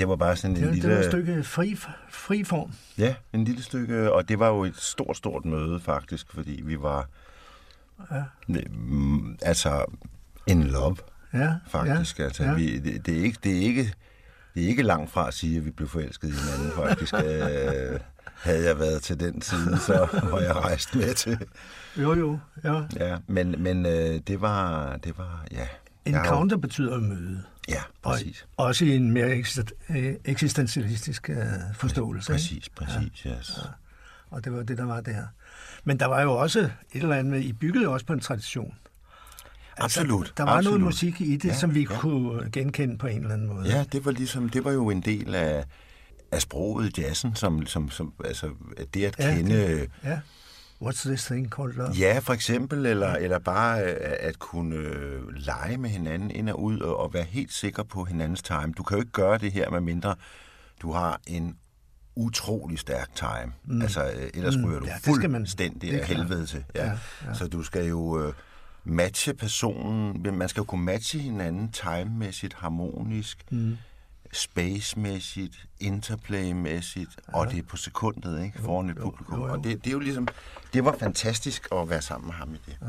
Det var bare sådan en det, lille... det var et stykke fri, fri form. Ja, en lille stykke, og det var jo et stort, stort møde faktisk, fordi vi var, Ja. mm, altså, in love, Ja, faktisk. Ja, altså, ja. Vi, det, det, er ikke, det, er ikke, det er ikke langt fra at sige, at vi blev forelsket i hinanden, faktisk. øh, havde jeg været til den side, så var jeg rejst med til. Jo, jo, ja. Ja, men, men øh, det var, det var, ja. Jeg har jo- Encounter betyder møde. Ja, Og præcis. også i en mere øh, eksistentialistisk øh, forståelse. ikke? Præcis, præcis, ja. yes. Og det var det, der var der. Men der var jo også et eller andet I byggede jo også på en tradition. Absolut, Der var absolut. noget musik i det, Ja, ja, som vi ja. ja. kunne genkende på en eller anden måde. Ja, det var ligesom, det var jo en del af, af sproget jazzen, som, som, som altså, det at Ja, kende... Ja. What's this thing called love? Ja, for eksempel, eller, eller bare øh, at kunne øh, lege med hinanden ind og ud, og, og være helt sikker på hinandens time. Du kan jo ikke gøre det her, med mindre du har en utrolig stærk time. Mm. Altså, øh, ellers Mm, ryger du ja, fuldstændig af helvede til. Ja. Ja, Ja. Så du skal jo øh, matche personen, man skal jo kunne matche hinanden timemæssigt, harmonisk, mm. Spacemæssigt, interplaymæssigt, ja. og det er på sekundet, ikke? Foran et publikum. jo, jo. Og det, det er jo ligesom, det var fantastisk at være sammen med ham i det. Ja.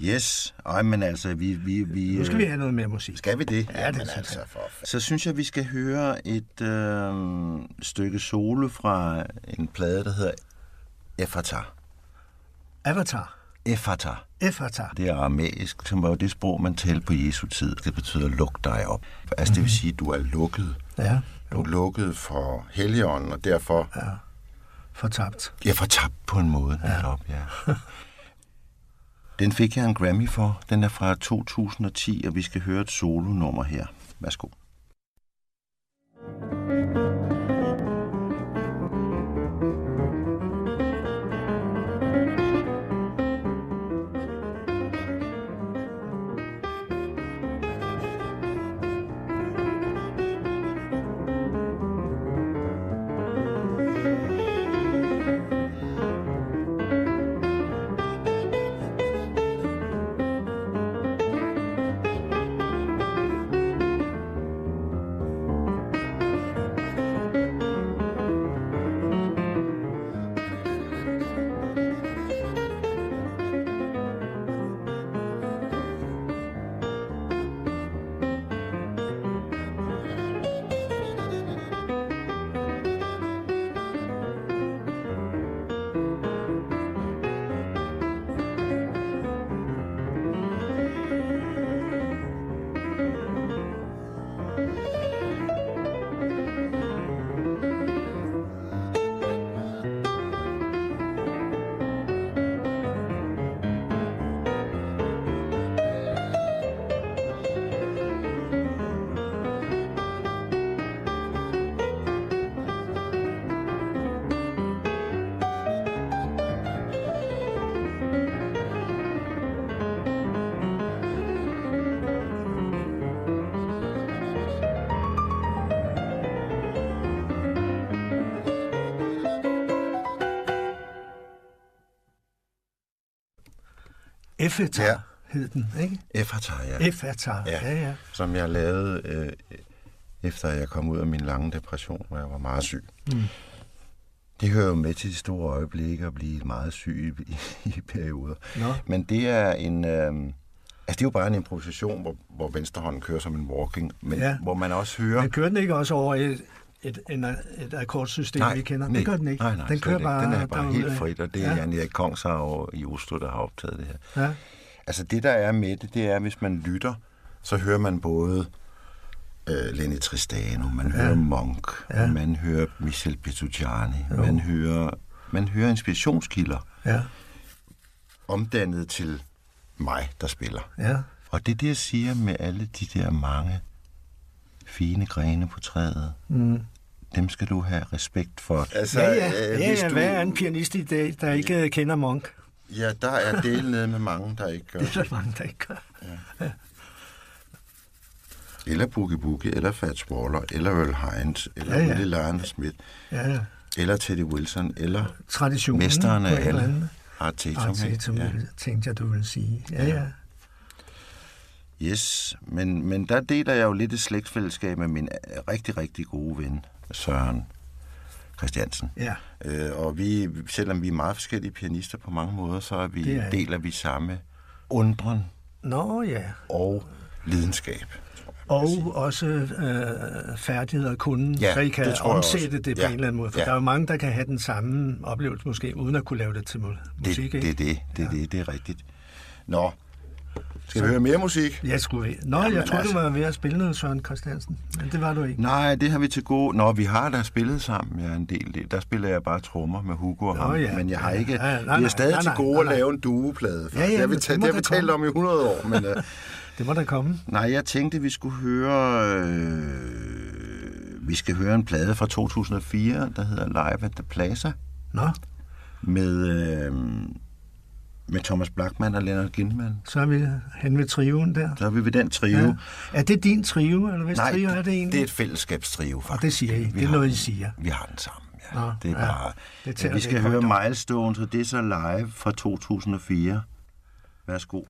Yes, Ej, men altså, vi... vi, vi Nu skal vi øh, have noget mere musik. skal vi det? Ja, det Jamen, synes altså, for... Så synes jeg, vi skal høre et øh, stykke solo fra en plade, der hedder Efata. Avatar. Efata. Avatar. Det er aramæisk, som var jo det sprog, man talte på Jesu tid. Det betyder luk dig op. Altså det vil sige, at du er lukket. Ja, Du er lukket for Helligånden, og derfor ja. Fortabt. jeg er fortabt på en måde. Netop, ja. Den fik jeg en Grammy for. Den er fra 2010, og vi skal høre et solo-nummer her. Værsgo. Avatar Ja. ja. hed den, ikke? Efata, ja. Avatar. Ja. Ja, ja. som jeg lavede, øh, efter jeg kom ud af min lange depression, hvor jeg var meget syg. Mm. Det hører jo med til de store øjeblikke at blive meget syg i, i, perioder. Nå. Men det er en... Øh, altså, det er jo bare en improvisation, hvor, hvor venstrehånden kører som en walking, men Ja. hvor man også hører... Men kører den ikke også over et, et, en, et akkordsystem, vi kender? nej, det gør den ikke. Nej, nej, den kører ikke. bare Den er bare helt frit, og det er ja. Jan Erik Kongshav i Oslo, der har optaget det her. Ja. Altså det, der er med det, det er, hvis man lytter, så hører man både øh, Lenny Tristano, man ja. hører Monk, ja. man hører Michel Petrucciani, man hører, man hører inspirationskilder Ja. omdannet til mig, der spiller. Ja. Og det det, jeg siger med alle de der mange fine grene på træet. Mm. Dem skal du have respekt for. Altså, Ja, ja. ja, ja. Hvad er en pianist i dag, der ikke øh, kender Monk? Ja, der er del nede med mange, der ikke gør Det er der mange, der ikke gør. Eller Boogie Boogie, eller Fats Waller, eller Earl Hines, eller Ja, ja, ja. ja. Willie Lionel Smith, Ja, ja. eller Teddy Wilson, eller Traditionen mesteren på af alle, andet. Art Tatum. Art? Tatum, Ja. ja. tænkte jeg, du ville sige. Ja, ja. Yes, men, men der deler jeg jo lidt et slægtsfællesskab med min øh, rigtig, rigtig gode ven, Søren Christiansen. Ja, Øh, og vi, selvom vi er meget forskellige pianister på mange måder, så er vi, Det er deler vi samme undren Nå ja. og lidenskab. Og også øh, færdigheder og kunden, Ja, så I kan det omsætte det på Ja, en eller anden måde. For ja. der er jo mange, der kan have den samme oplevelse måske, uden at kunne lave det til mu- Det, musik. det ikke? er det, det er det, det er rigtigt. Nå, skal vi høre mere musik? Jeg skulle Nå, Jamen, jeg troede, altså. du var ved at spille noget, Søren Christiansen. Men det var du ikke. Nej, det har vi til gode. Nå, vi har da spillet sammen, ja, en del. Det- Der spiller jeg bare trommer med Hugo og Nå, ham. ja. Men jeg har Ja, ikke... ja, nej, vi er stadig nej, til nej, gode nej, at nej. lave en dueplade. Ja, ja, det har vi, det må det har vi talt om i 100 år, men... Uh, Det må der komme. nej, jeg tænkte, vi skulle høre... Øh, Vi skal høre en plade fra 2004, der hedder Live at the Plaza, Nå, med, øh, med Thomas Blackman og Leonard Gindman. så er vi hen ved trioen der. Så er vi ved den trio. Ja. Er det din trio, eller hvis Nej, trio er det egentlig? det er et fællesskabstrio, faktisk. det siger I. Vi Det er noget, I siger. Vi har den sammen, ja. Nå, det er ja. bare... Det tæller vi skal høre. Milestones, og det er så live fra 2004. Værsgo.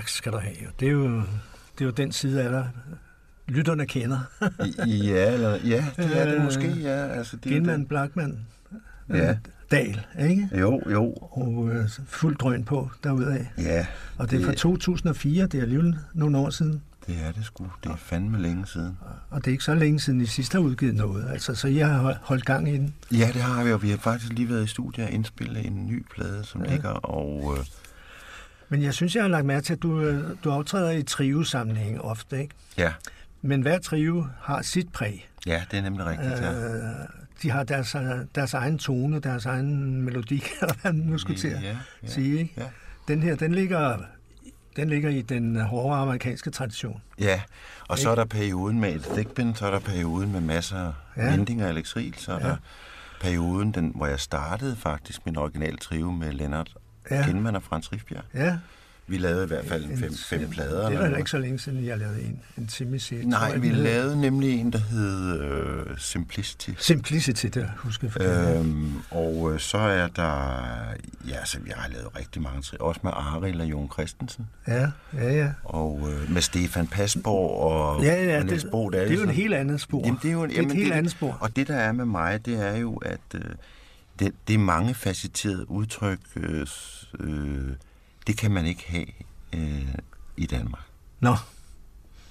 Tak skal du have. Det er jo, det er jo den side af dig, lytterne kender. Ja, eller, ja, det er det Øh, måske, ja. Altså, det er Genman, Blackman, Ja. øh, Dal, ikke? det. Jo, jo, Og øh, fuld drøn på derudad. ja. Og det er fra 2004, det er alligevel nogle år siden. Det er det sgu. Det er fandme længe siden. Og det er ikke så længe siden, I sidst har udgivet noget. Altså, så jeg har holdt gang i den. Ja, det har vi, og vi har faktisk lige været i studiet og indspillet en ny plade, som ja. ligger, og øh, Men jeg synes, jeg har lagt mærke til, at du, øh, du optræder i trio-sammenhæng ofte, ikke? ja, Men hver trio har sit præg. ja, det er nemlig rigtigt, ja. Øh, de har deres, øh, deres egen tone, deres egen melodi, eller hvad nu skulle til at ja, ja, sige. Ikke? ja. Den her, den ligger, den ligger i den hårde amerikanske tradition. Ja, og så er der perioden med et thickbin, så er der perioden med masser af Ja. vendinger og elektril, så er Ja. der perioden, den, hvor jeg startede faktisk min original trio med Lennart Ja. Kindman og Frans Rifbjerg. Ja, Vi lavede i hvert fald En- fem, fem plader. Det er ikke så længe siden, jeg lavede en, en tror Nej, vi lavede nemlig en, der hed øh, Simplicity. Simplicity, der husker jeg. Øh, Øhm, og øh, så er der, ja, så jeg har lavet rigtig mange, tri- også med Arild og Jon Christensen, ja, ja, ja. og øh, med Stefan Pasborg og, Ja, ja, og Niels det, Bo det er jo et helt andet spor. Jamen, det er jo en, det er et helt andet spor. Og det, der er med mig, det er jo, at øh, det, det er mange facetterede udtryk, øh, øh, det kan man ikke have øh, i Danmark. Nå,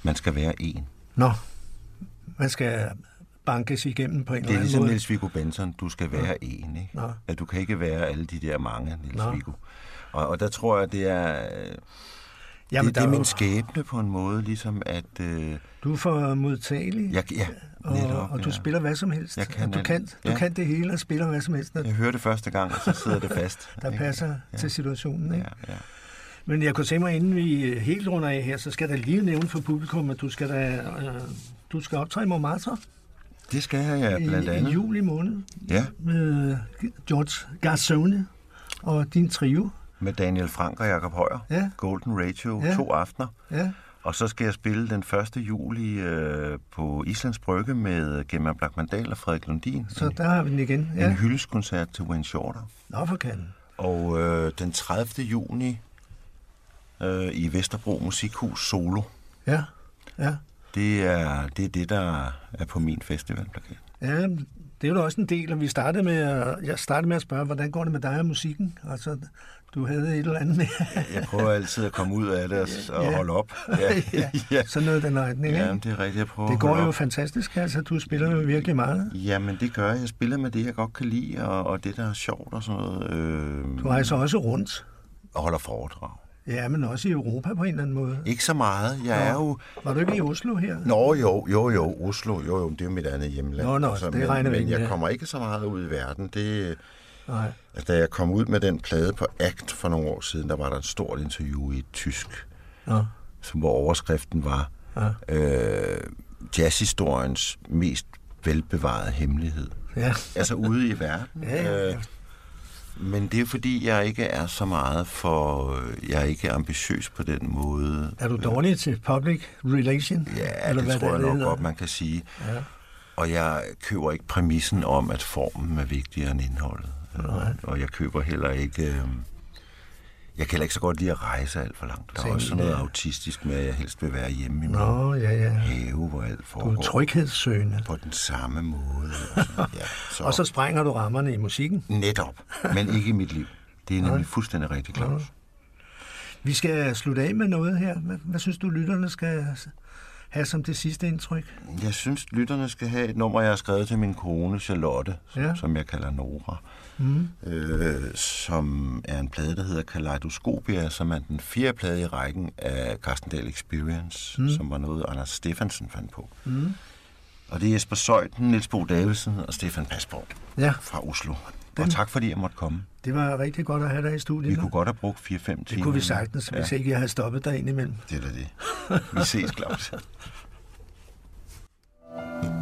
Man skal være en. nå. Man skal bankes igennem på en Det eller er anden ligesom måde. Niels Viggo Benson, du skal være en, ikke? Nå. At du kan ikke være alle de der mange, Niels Nå. Viggo. Og, og der tror jeg, det er, øh, Jamen, det, der det er jo- min skæbne på en måde, ligesom at... Øh, Du er for modtagelig, jeg, ja, og, netop, og du ja. spiller hvad som helst. Jeg kan og du kan, du Ja. kan det hele og spiller hvad som helst, der, Jeg hører det første gang, og så sidder det fast. der ikke? passer til situationen. Ikke? Ja, ja. Men jeg kunne tænke mig, inden vi helt runder af her, så skal da lige nævne for publikum, at du skal, da, øh, du skal optræde i Montmartre Det skal jeg, ja, blandt i, i andet. juli måned Ja, med George Garzone og din trio. Med Daniel Frank og Jakob Højer. Ja. Golden Radio, Ja. to aftener. Ja, Og så skal jeg spille den 1. juli øh, på Islands Brygge med Gemma Blackmandal og Frederik Lundin. så der har vi den igen. En Ja. hyldeskoncert til Wayne Shorter. Nå for kanden. Og øh, den 30. juni øh, i Vesterbro Musikhus Solo. Ja, ja. Det er, det er det, der er på min festivalplakat. Ja, det er jo også en del, og vi startede med, at- jeg startede med at spørge, hvordan går det med dig og musikken? Altså, du havde et eller andet med. Jeg prøver altid at komme ud af det og, Ja. holde op. Ja, ja, ja. sådan noget den retning, ja ikke? det er rigtigt. Jeg prøver Det går jo op. fantastisk, altså. Du spiller jo virkelig meget. Jamen, det gør jeg. Jeg spiller med det, jeg godt kan lide, og, og det, der er sjovt og sådan noget. Øh, Du rejser også rundt. og holder foredrag. Ja, men også i Europa på en eller anden måde. Ikke så meget. Jeg er jo... Var du ikke i Oslo her? Nå, jo, jo, jo, Oslo, jo, jo, det er jo mit andet hjemland. Nå, nå, Altså, det men, regner vi Men jeg med. kommer ikke så meget ud i verden. Det, Nej. altså, da jeg kom ud med den plade på ACT for nogle år siden, der var der et stort interview i tysk, Nå. som, hvor overskriften var Ja. øh, jazzhistoriens mest velbevarede hemmelighed. Ja. Altså ude i verden. Ja, ja, ja. Øh, men det er fordi, jeg ikke er så meget for... øh, Jeg er ikke ambitiøs på den måde. Er du dårlig til public relation? Ja, Eller det hvad tror jeg nok godt, man kan sige. Ja. Og jeg køber ikke præmissen om, at formen er vigtigere end indholdet. Nej. Og jeg køber heller ikke... Øh, jeg kan heller ikke så godt lide at rejse alt for langt. Der er også sådan noget ja. autistisk med, at jeg helst vil være hjemme i min Nå, ja, ja. have, hvor alt Du er foregår tryghedssøgende. på den samme måde. Og så, ja, så, Og så sprænger du rammerne i musikken. Netop, men ikke i mit liv. Det er nemlig fuldstændig rigtigt, Claus. Vi skal slutte af med noget her. Hvad, hvad synes du, lytterne skal have som det sidste indtryk? Jeg synes, lytterne skal have et nummer, jeg har skrevet til min kone Charlotte, Ja. ja. som jeg kalder Nora. Mm. Øh, som er en plade, der hedder Kaleidoskopia, som er den fjerde plade i rækken af Carstendale Experience, mm. som var noget, Anders Steffensen fandt på. Mm. Og det er Jesper Søjten, Niels Bo Davidsen og Stefan Pasborg Ja, fra Oslo. Og tak fordi jeg måtte komme. det var rigtig godt at have dig i studiet. Vi kunne godt have brugt 4-5 timer. det kunne vi sagtens, hvis ikke jeg havde stoppet dig indimellem. Det er da det. Vi ses, Claus. Thank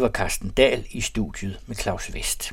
Det var Carsten Dahl i studiet med Claus Vest.